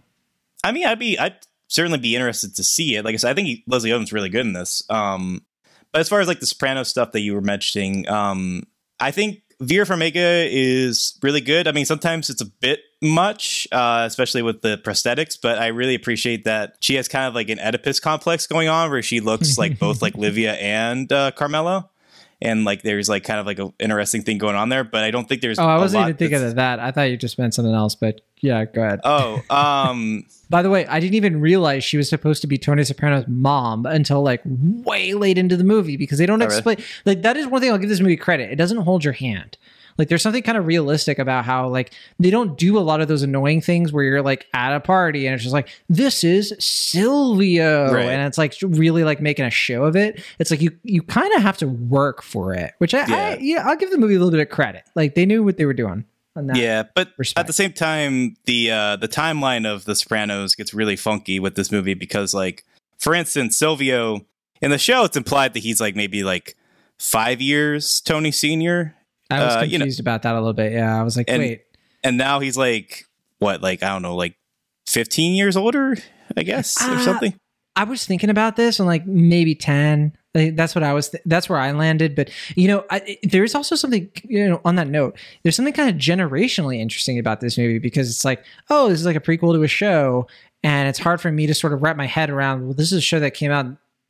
Speaker 2: I mean, I'd be I'd certainly be interested to see it. Like I said, I think he, Leslie Odom's really good in this. Um, but as far as like the Soprano stuff that you were mentioning, um, I think Vera Farmiga is really good. I mean, sometimes it's a bit much, uh, especially with the prosthetics. But I really appreciate that she has kind of like an Oedipus complex going on, where she looks like both like Livia and uh, Carmela. And like, there's like kind of like an interesting thing going on there, but I don't think there's.
Speaker 1: Oh, I wasn't even thinking of that. I thought you just meant something else, but yeah, go ahead.
Speaker 2: Oh, um,
Speaker 1: By the way, I didn't even realize she was supposed to be Tony Soprano's mom until like way late into the movie because they don't
Speaker 2: Oh, really?
Speaker 1: explain. Like that is one thing I'll give this movie credit. It doesn't hold your hand. Like there's something kind of realistic about how like they don't do a lot of those annoying things where you're like at a party and it's just like this is Silvio
Speaker 2: Right.
Speaker 1: and it's like really like making a show of it. It's like you you kind of have to work for it, which I, I
Speaker 2: Yeah.
Speaker 1: yeah I'll give the movie a little bit of credit. Like they knew what they were doing.
Speaker 2: Yeah but
Speaker 1: respect.
Speaker 2: at the same time the uh the timeline of the sopranos gets really funky with this movie because like for instance silvio in the show it's implied that he's like maybe like five years tony senior
Speaker 1: I was
Speaker 2: uh, you know-
Speaker 1: confused about that a little bit. Yeah, I was like,
Speaker 2: And-
Speaker 1: wait.
Speaker 2: and now he's like what like i don't know like 15 years older i guess or
Speaker 1: Ah,
Speaker 2: something
Speaker 1: I was thinking about this and like maybe 10. Like, That's what I was, th- that's where I landed. But, you know, I, there is also something, you know, on that note, there's something kind of generationally interesting about this movie because it's like, oh, this is like a prequel to a show. And it's hard for me to sort of wrap my head around, well, this is a show that came out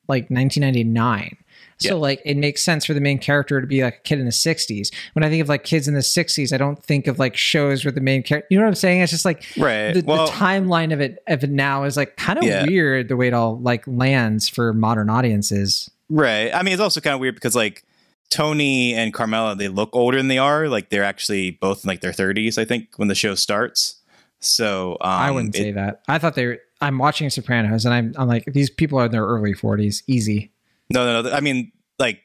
Speaker 1: like 1999. So
Speaker 2: Yeah.
Speaker 1: like it makes sense for the main character to be like a kid in the 60s. When I think of like kids in the 60s, I don't think of like shows where the main character, you know what I'm saying? It's just like
Speaker 2: right
Speaker 1: the,
Speaker 2: well
Speaker 1: the timeline of it of it now is like kind of
Speaker 2: Yeah.
Speaker 1: weird the way it all like lands for modern audiences.
Speaker 2: Right. I mean, it's also kind of weird because like Tony and Carmela, they look older than they are. Like they're actually both in like their 30s, I think, when the show starts. So um,
Speaker 1: I wouldn't
Speaker 2: it-
Speaker 1: say that. I thought they were. I'm watching Sopranos and I'm I'm like these people are in their early 40s. Easy.
Speaker 2: No, no, no. I mean, like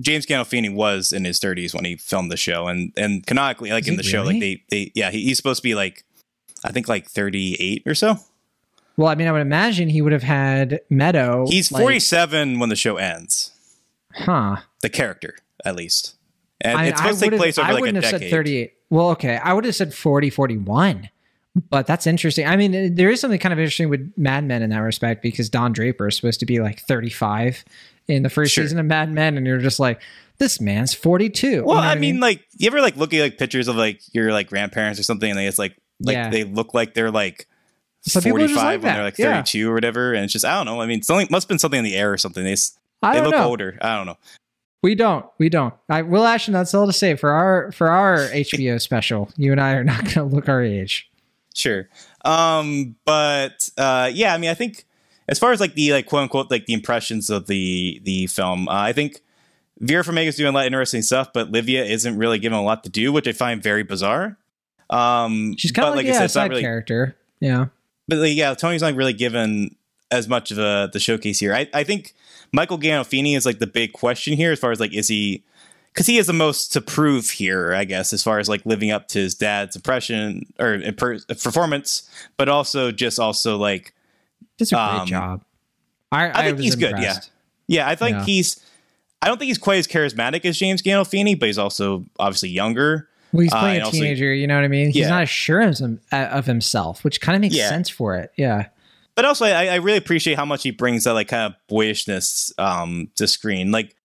Speaker 2: James Gandolfini was in his 30s when he filmed the show, and and canonically, like
Speaker 1: Is
Speaker 2: in
Speaker 1: he
Speaker 2: the show, like they they yeah, he, he's supposed to be like, I think like 38 or so.
Speaker 1: Well, I mean, I would imagine he would have had Meadow.
Speaker 2: He's
Speaker 1: like-
Speaker 2: 47 when the show ends.
Speaker 1: Huh.
Speaker 2: The character, at least, and
Speaker 1: I,
Speaker 2: it's supposed to take place over
Speaker 1: I
Speaker 2: like a
Speaker 1: wouldn't have
Speaker 2: decade.
Speaker 1: said 38. Well, okay. I would have said 40, 41. But that's interesting. I mean, there is something kind of interesting with Mad Men in that respect because Don Draper is supposed to be like 35 in the first
Speaker 2: Sure.
Speaker 1: season of Mad Men, and you're just like, this man's 42. You know
Speaker 2: Well,
Speaker 1: what
Speaker 2: I mean, like, you ever like look at like pictures of like your like grandparents or something, and they it's like like
Speaker 1: Yeah.
Speaker 2: they look like they're like
Speaker 1: Some people are
Speaker 2: forty
Speaker 1: just like
Speaker 2: when they're like
Speaker 1: Yeah.
Speaker 2: thirty two or whatever, and it's just I don't know. I mean, something must have been something in the air or something. They they look
Speaker 1: know.
Speaker 2: older. I don't know.
Speaker 1: We don't. We don't. I Will Ashton, that's all to say for our for our HBO special. You and I are not going to look our age.
Speaker 2: Sure. Um, but uh, yeah, I mean, I think as far as like the like quote unquote like the impressions of the the film, uh, I think Vera Farmiga's doing a lot of interesting stuff, but Livia isn't really given a lot to do, which I find very bizarre. Um,
Speaker 1: She's kind of like,
Speaker 2: I
Speaker 1: yeah, a side
Speaker 2: really
Speaker 1: character. Yeah.
Speaker 2: But like, yeah, Tony's not really given as much of a the showcase here. I, I think Michael Gandolfini is like the big question here, as far as like is he because he has the most to prove here, I guess, as far as like living up to his dad's impression or uh, per- performance, but also just also like
Speaker 1: Just a great
Speaker 2: Um,
Speaker 1: job. I,
Speaker 2: I think
Speaker 1: was
Speaker 2: he's good, yeah. yeah, I think
Speaker 1: Yeah.
Speaker 2: he's. I don't think he's quite as charismatic as James Gandolfini, but he's also obviously younger.
Speaker 1: Well, he's
Speaker 2: Uh,
Speaker 1: playing
Speaker 2: and
Speaker 1: a
Speaker 2: also-
Speaker 1: teenager. You know what I mean? He's
Speaker 2: Yeah.
Speaker 1: not sure of, uh, of himself, which kind of makes
Speaker 2: Yeah.
Speaker 1: sense for it. Yeah.
Speaker 2: but also I, I really appreciate how much he brings that like kind of boyishness um, to screen. Like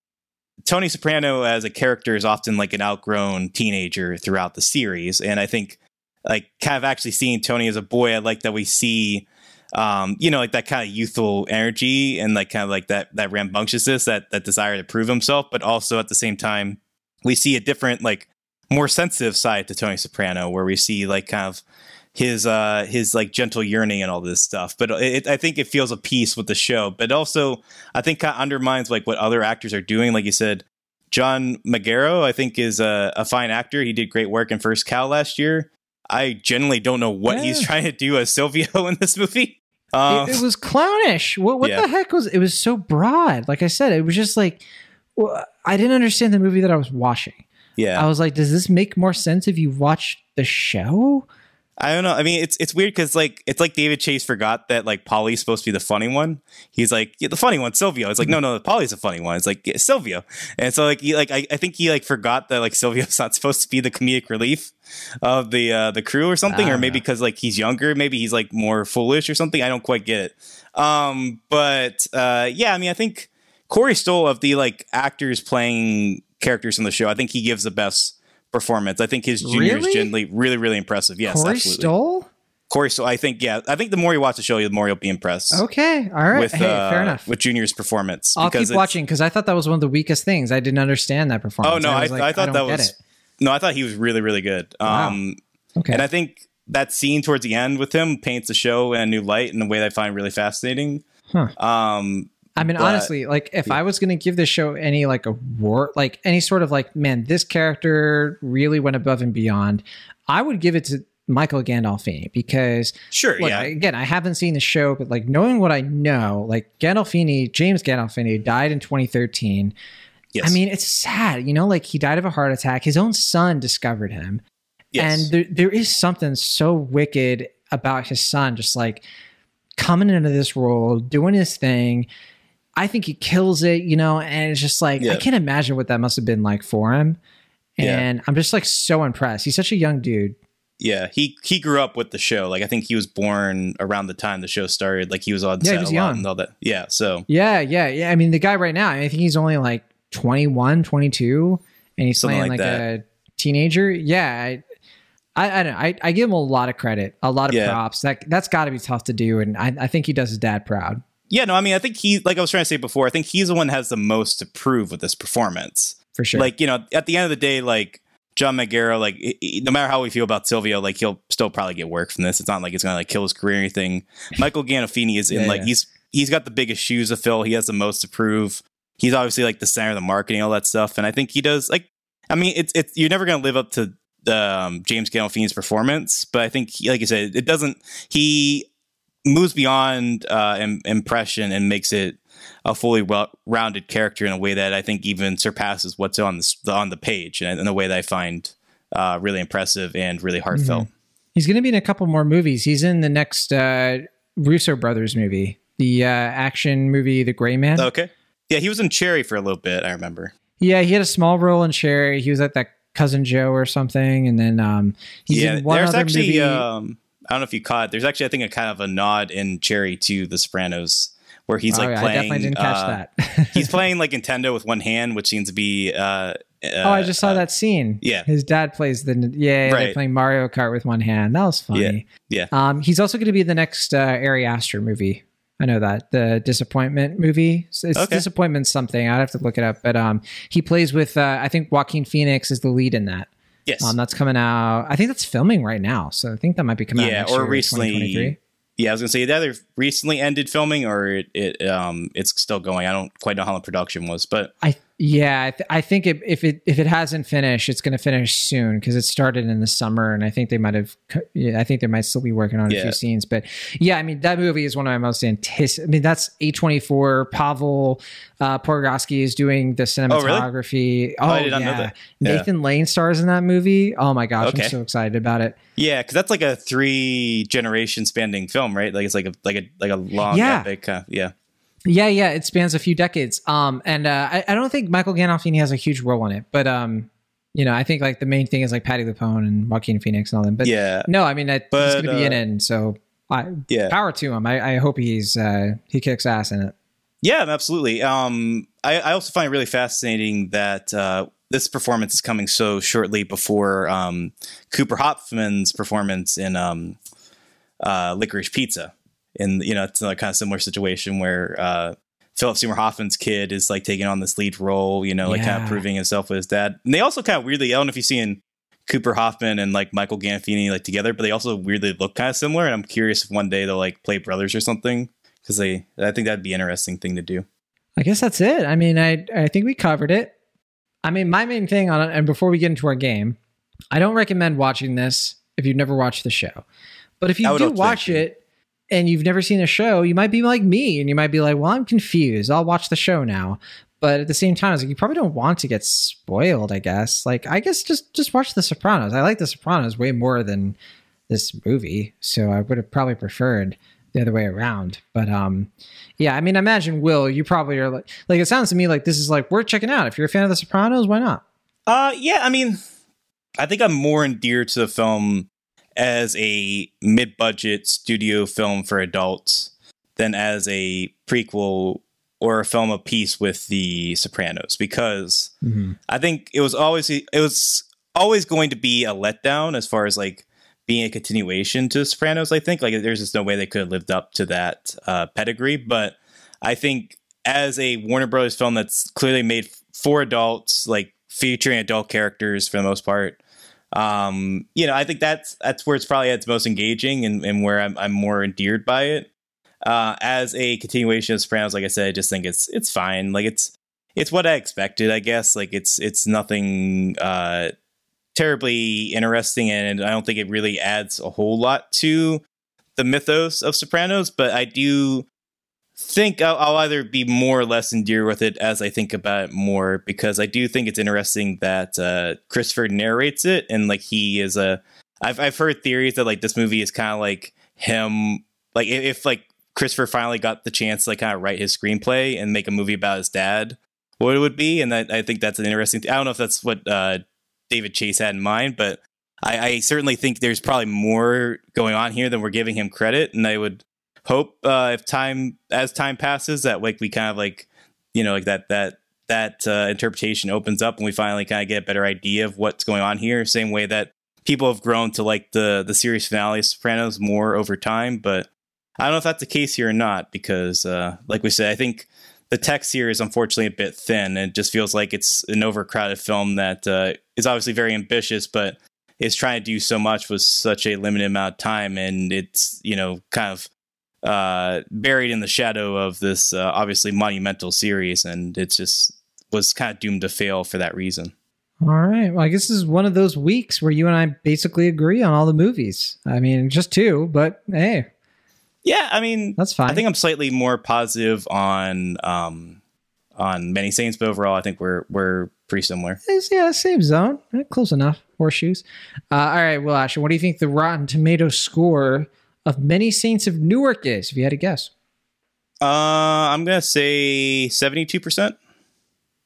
Speaker 2: Tony Soprano as a character is often like an outgrown teenager throughout the series, and I think like kind of actually seeing Tony as a boy, I like that we see. Um, you know, like that kind of youthful energy and like kind of like that that rambunctiousness, that that desire to prove himself, but also at the same time, we see a different, like more sensitive side to Tony Soprano, where we see like kind of his uh his like gentle yearning and all this stuff but it, i think it feels a piece with the show but also i think kind of undermines like what other actors are doing like you said John Magaro, I think, is a, a fine actor. He did great work in First Cow last year. I generally don't know what
Speaker 1: Yeah.
Speaker 2: he's trying to do as Silvio in this movie. Um,
Speaker 1: it, it was clownish. What what
Speaker 2: yeah.
Speaker 1: the heck was? It was so broad. Like I said, it was just like well, I didn't understand the movie that I was watching.
Speaker 2: Yeah,
Speaker 1: I was like, does this make more sense if you watch the show?
Speaker 2: I don't know. I mean, it's it's weird because like it's like David Chase forgot that like Paulie's supposed to be the funny one. He's like yeah, the funny one, Silvio. It's like no, no, Paulie's the funny one. It's like yeah, Silvio. And so like he like I, I think he like forgot that like Silvio's not supposed to be the comedic relief of the uh the crew or something, or
Speaker 1: Ah.
Speaker 2: maybe because like he's younger, maybe he's like more foolish or something. I don't quite get it. Um, but uh, yeah, I mean, I think Corey Stoll of the like actors playing characters in the show, I think he gives the best performance. I think his junior is
Speaker 1: Really?
Speaker 2: generally really, really impressive. Yes,
Speaker 1: Corey
Speaker 2: absolutely.
Speaker 1: Stoll.
Speaker 2: Corey Stoll, I think, yeah, I think the more you watch the show, the more you'll be impressed
Speaker 1: Okay, all right.
Speaker 2: with
Speaker 1: hey,
Speaker 2: uh,
Speaker 1: fair enough.
Speaker 2: with Junior's performance.
Speaker 1: I'll keep watching because I thought that was one of the weakest things. I didn't understand that performance.
Speaker 2: Oh no, I,
Speaker 1: was like,
Speaker 2: I thought
Speaker 1: don't
Speaker 2: that was no, I thought he was really, really good.
Speaker 1: Wow.
Speaker 2: Um,
Speaker 1: okay.
Speaker 2: and I think that scene towards the end with him paints the show in a new light in a way that I find really fascinating.
Speaker 1: Huh.
Speaker 2: Um,
Speaker 1: I mean,
Speaker 2: But-
Speaker 1: honestly, like if I was going to give this show any like award, like any sort of like, man, this character really went above and beyond, I would give it to Michael Gandolfini because,
Speaker 2: sure,
Speaker 1: look,
Speaker 2: yeah,
Speaker 1: again, I haven't seen the show, but like knowing what I know, like Gandolfini, James Gandolfini died in 2013.
Speaker 2: yes.
Speaker 1: I mean, it's sad, you know, like he died of a heart attack. His own son discovered him.
Speaker 2: yes.
Speaker 1: And there, there is something so wicked about his son, just like coming into this role, doing his thing. I think he kills it, you know, and it's just like,
Speaker 2: Yeah.
Speaker 1: I can't imagine what that must have been like for him.
Speaker 2: Yeah.
Speaker 1: And I'm just like so impressed. He's such a young dude.
Speaker 2: yeah, he he grew up with the show. Like I think he was born around the time the show started. Like he was on
Speaker 1: Yeah, he was
Speaker 2: a lot
Speaker 1: young.
Speaker 2: and all that. Yeah, so
Speaker 1: Yeah, yeah, yeah. I mean, the guy right now, I think he's only like 21, 22, and he's
Speaker 2: Something
Speaker 1: playing
Speaker 2: like
Speaker 1: like, a teenager. Yeah. I, I, I don't know. I, I give him a lot of credit, a lot of
Speaker 2: Yeah.
Speaker 1: props. That that's got to be tough to do, and I, I think he does his dad proud
Speaker 2: yeah, no, I mean, I think he like I was trying to say before. I think he's the one that has the most to prove with this performance.
Speaker 1: for sure.
Speaker 2: Like you know, at the end of the day, like John Magaro, like i- i- no matter how we feel about Silvio, like he'll still probably get work from this. It's not like it's gonna like kill his career or anything. Michael Gandolfini is in
Speaker 1: Yeah,
Speaker 2: like
Speaker 1: yeah.
Speaker 2: he's he's got the biggest shoes to fill. He has the most to prove. He's obviously like the center of the marketing, all that stuff, and I think he does. Like, I mean, it's it's you're never gonna live up to um, James Gandolfini's performance, but I think, he, like you said, it doesn't. He moves beyond uh, im- impression and makes it a fully well-rounded character in a way that I think even surpasses what's on the on the page, and in a way that I find uh, really impressive and really heartfelt.
Speaker 1: He's going to be in a couple more movies. He's in the next uh, Russo brothers movie, the uh, action movie, The Gray Man.
Speaker 2: Okay, yeah, he was in Cherry for a little bit. I remember.
Speaker 1: Yeah, he had a small role in Cherry. He was at that cousin Joe or something, and then um, he's
Speaker 2: yeah,
Speaker 1: in one
Speaker 2: there's
Speaker 1: other
Speaker 2: actually.
Speaker 1: movie.
Speaker 2: Um, I don't know if you caught. There's actually, I think, a kind of a nod in Cherry to The Sopranos, where he's
Speaker 1: Oh,
Speaker 2: like
Speaker 1: yeah,
Speaker 2: playing.
Speaker 1: I definitely didn't catch
Speaker 2: uh,
Speaker 1: that.
Speaker 2: he's playing like Nintendo with one hand, which seems to be. Uh,
Speaker 1: oh, I just saw that scene.
Speaker 2: yeah.
Speaker 1: his dad plays the yeah, they're
Speaker 2: Right.
Speaker 1: playing Mario Kart with one hand. That was funny.
Speaker 2: Yeah,
Speaker 1: Um, he's also going to be the next uh, Ari Aster movie. I know that the disappointment movie. It's
Speaker 2: Okay.
Speaker 1: disappointment something. I'd have to look it up. But um, he plays with uh, I think Joaquin Phoenix is the lead in that.
Speaker 2: Yes.
Speaker 1: Um, that's coming out. I think that's filming right now. So I think that might be coming out
Speaker 2: Yeah, or
Speaker 1: year,
Speaker 2: recently- yeah, I was gonna say it either recently ended filming or it, it um it's still going. I don't quite know how the production was, but
Speaker 1: I yeah, I, th- I think it, if it if it hasn't finished, it's going to finish soon because it started in the summer, and I think they might have. Yeah, I think they might still be working on a few scenes, but yeah, I mean that movie is one of my most anticipated. I mean that's A twenty four. Pavel uh, is doing the cinematography. Oh,
Speaker 2: I did not know
Speaker 1: yeah.
Speaker 2: that. Yeah.
Speaker 1: Nathan Lane stars in that movie. Oh my gosh,
Speaker 2: Okay.
Speaker 1: I'm so excited about it.
Speaker 2: yeah, because that's like a three generation spanning film, right? Like it's like a like a like a long
Speaker 1: Yeah.
Speaker 2: epic. Uh, yeah,
Speaker 1: Yeah, yeah, it spans a few decades. Um, and uh, I, I don't think Michael Gandolfini has a huge role in it, but um, you know, I think like the main thing is like Patti LuPone and Joaquin Phoenix and all them. But
Speaker 2: yeah,
Speaker 1: no, I mean, I, he's going to be in
Speaker 2: uh,
Speaker 1: it, and so I,
Speaker 2: yeah.
Speaker 1: power to him. I, I hope he's uh, he kicks ass in it.
Speaker 2: Yeah, absolutely. Um, I, I also find it really fascinating that uh, this performance is coming so shortly before um, Cooper Hoffman's performance in um, uh, Licorice Pizza. And you know, it's a kind of similar situation where uh, Philip Seymour Hoffman's kid is like taking on this lead role. You know, like kind of proving himself with his dad. And they also kind of weirdly, I don't know if you've seen Cooper Hoffman and like Michael Gandolfini like together, but they also weirdly look kind of similar. And I'm curious if one day they'll like play brothers or something because they, I think that'd be an interesting thing to do.
Speaker 1: I guess that's it. I mean, I I think we covered it. I mean, my main thing on it, and before we get into our game, I don't recommend watching this if you've never watched the show. But if you do watch it and you've never seen a show, you might be like me and you might be like, well, I'm confused. I'll watch the show now. But at the same time, like you probably don't want to get spoiled, I guess. Like, I guess just just watch The Sopranos. I like The Sopranos way more than this movie. So I would have probably preferred the other way around. But um yeah, I mean, imagine Will, you probably are like like it sounds to me like this is like worth checking out. If you're a fan of The Sopranos, why not?
Speaker 2: Uh, yeah, I mean, I think I'm more endeared to the film as a mid-budget studio film for adults than as a prequel or a film of piece with the Sopranos because I think it was always it was always going to be a letdown as far as like being a continuation to the Sopranos. I think like there's just no way they could have lived up to that uh, pedigree. But I think as a Warner Brothers film that's clearly made for adults, like featuring adult characters for the most part, um, you know, I think that's that's where it's probably at its most engaging and, and where I'm, I'm more endeared by it. Uh, as a continuation of Sopranos, like I said, I just think it's it's fine. Like it's it's what I expected, I guess. Like it's it's nothing uh, terribly interesting, and I don't think it really adds a whole lot to the mythos of Sopranos. But I do think I'll, I'll either be more or less endeared with it as I think about it more, because I do think it's interesting that uh, Christopher narrates it, and like he is a. I've I've heard theories that like this movie is kind of like him, like if, if like Christopher finally got the chance to like kind of write his screenplay and make a movie about his dad, what it would be, and I, I think that's an interesting. Th- I don't know if that's what uh, David Chase had in mind, but I, I certainly think there's probably more going on here than we're giving him credit, and I would hope uh, if time as time passes that like we kind of like you know like that that that uh, interpretation opens up and we finally kind of get a better idea of what's going on here. Same way that people have grown to like the the series finale of Sopranos more over time, but I don't know if that's the case here or not because, uh, like we said, I think the text here is unfortunately a bit thin. And it just feels like it's an overcrowded film that uh, is obviously very ambitious, but is trying to do so much with such a limited amount of time, and it's you know kind of uh, buried in the shadow of this uh, obviously monumental series, and it just was kind of doomed to fail for that reason.
Speaker 1: All right. Well, I guess this is one of those weeks where you and I basically agree on all the movies. I mean, just two, but hey,
Speaker 2: Yeah, I mean
Speaker 1: that's fine.
Speaker 2: I think I'm slightly more positive on um, on many saints, but overall, I think we're we're pretty similar.
Speaker 1: It's, yeah, same zone. Eh, Close enough. Horseshoes. Uh, all right, well, Asher, what do you think the Rotten Tomato score of Many Saints of Newark is, if you had to guess?
Speaker 2: Uh, I'm gonna say 72 percent.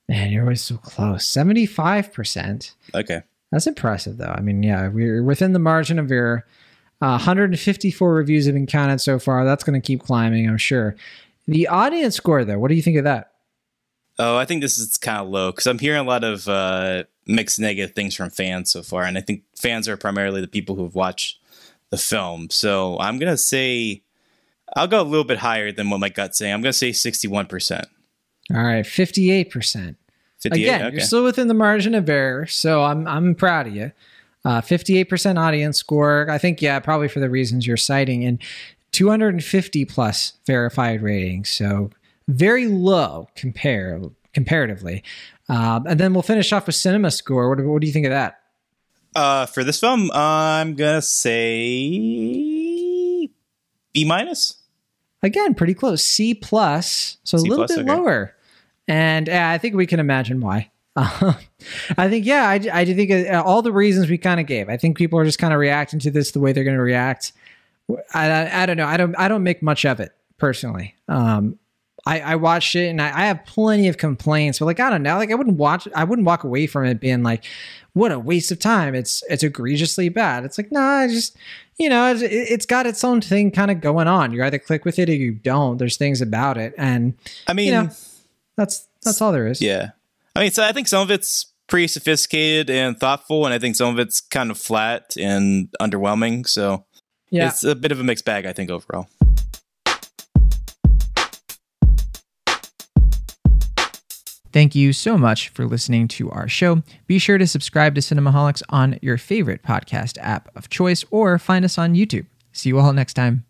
Speaker 1: Man, you're always so close. 75%.
Speaker 2: Okay,
Speaker 1: That's impressive, though. I mean, yeah, we're within the margin of error. Uh, 154 reviews have been counted so far. That's going to keep climbing, I'm sure. The audience score, though, what do you think of that?
Speaker 2: Oh, I think this is kind of low because I'm hearing a lot of uh, mixed negative things from fans so far, and I think fans are primarily the people who have watched the film. So I'm gonna say I'll go a little bit higher than what my gut's saying. I'm gonna say 61 percent.
Speaker 1: All right, 58%.
Speaker 2: 58.
Speaker 1: Again,
Speaker 2: okay.
Speaker 1: you're still within the margin of error, so I'm I'm proud of you. Uh, 58% audience score. I think yeah, probably for the reasons you're citing, and 250 plus verified ratings. So very low compare comparatively. Um, and then we'll finish off with cinema score. What, what do you think of that?
Speaker 2: Uh, for this film, I'm gonna say B minus.
Speaker 1: Again, pretty close. C plus, so a
Speaker 2: C
Speaker 1: little
Speaker 2: plus,
Speaker 1: bit
Speaker 2: okay.
Speaker 1: lower. And uh, I think we can imagine why. I think, yeah, I, I do think uh, all the reasons we kind of gave. I think people are just kind of reacting to this the way they're going to react. I, I, I don't know. I don't. I don't make much of it personally. Um, I, I watched it and I, I have plenty of complaints, but like I don't know. Like I wouldn't watch. I wouldn't walk away from it being like, "What a waste of time." It's it's egregiously bad. It's like, nah, I just you know, it's, it's got its own thing kind of going on. You either click with it or you don't. There's things about it, and
Speaker 2: I mean,
Speaker 1: you know, that's that's all there is.
Speaker 2: yeah. I mean, so I think some of it's pretty sophisticated and thoughtful, and I think some of it's kind of flat and underwhelming. So
Speaker 1: yeah.
Speaker 2: it's a bit of a mixed bag, I think, overall.
Speaker 3: Thank you so much for listening to our show. Be sure to subscribe to Cinemaholics on your favorite podcast app of choice or find us on YouTube. See you all next time.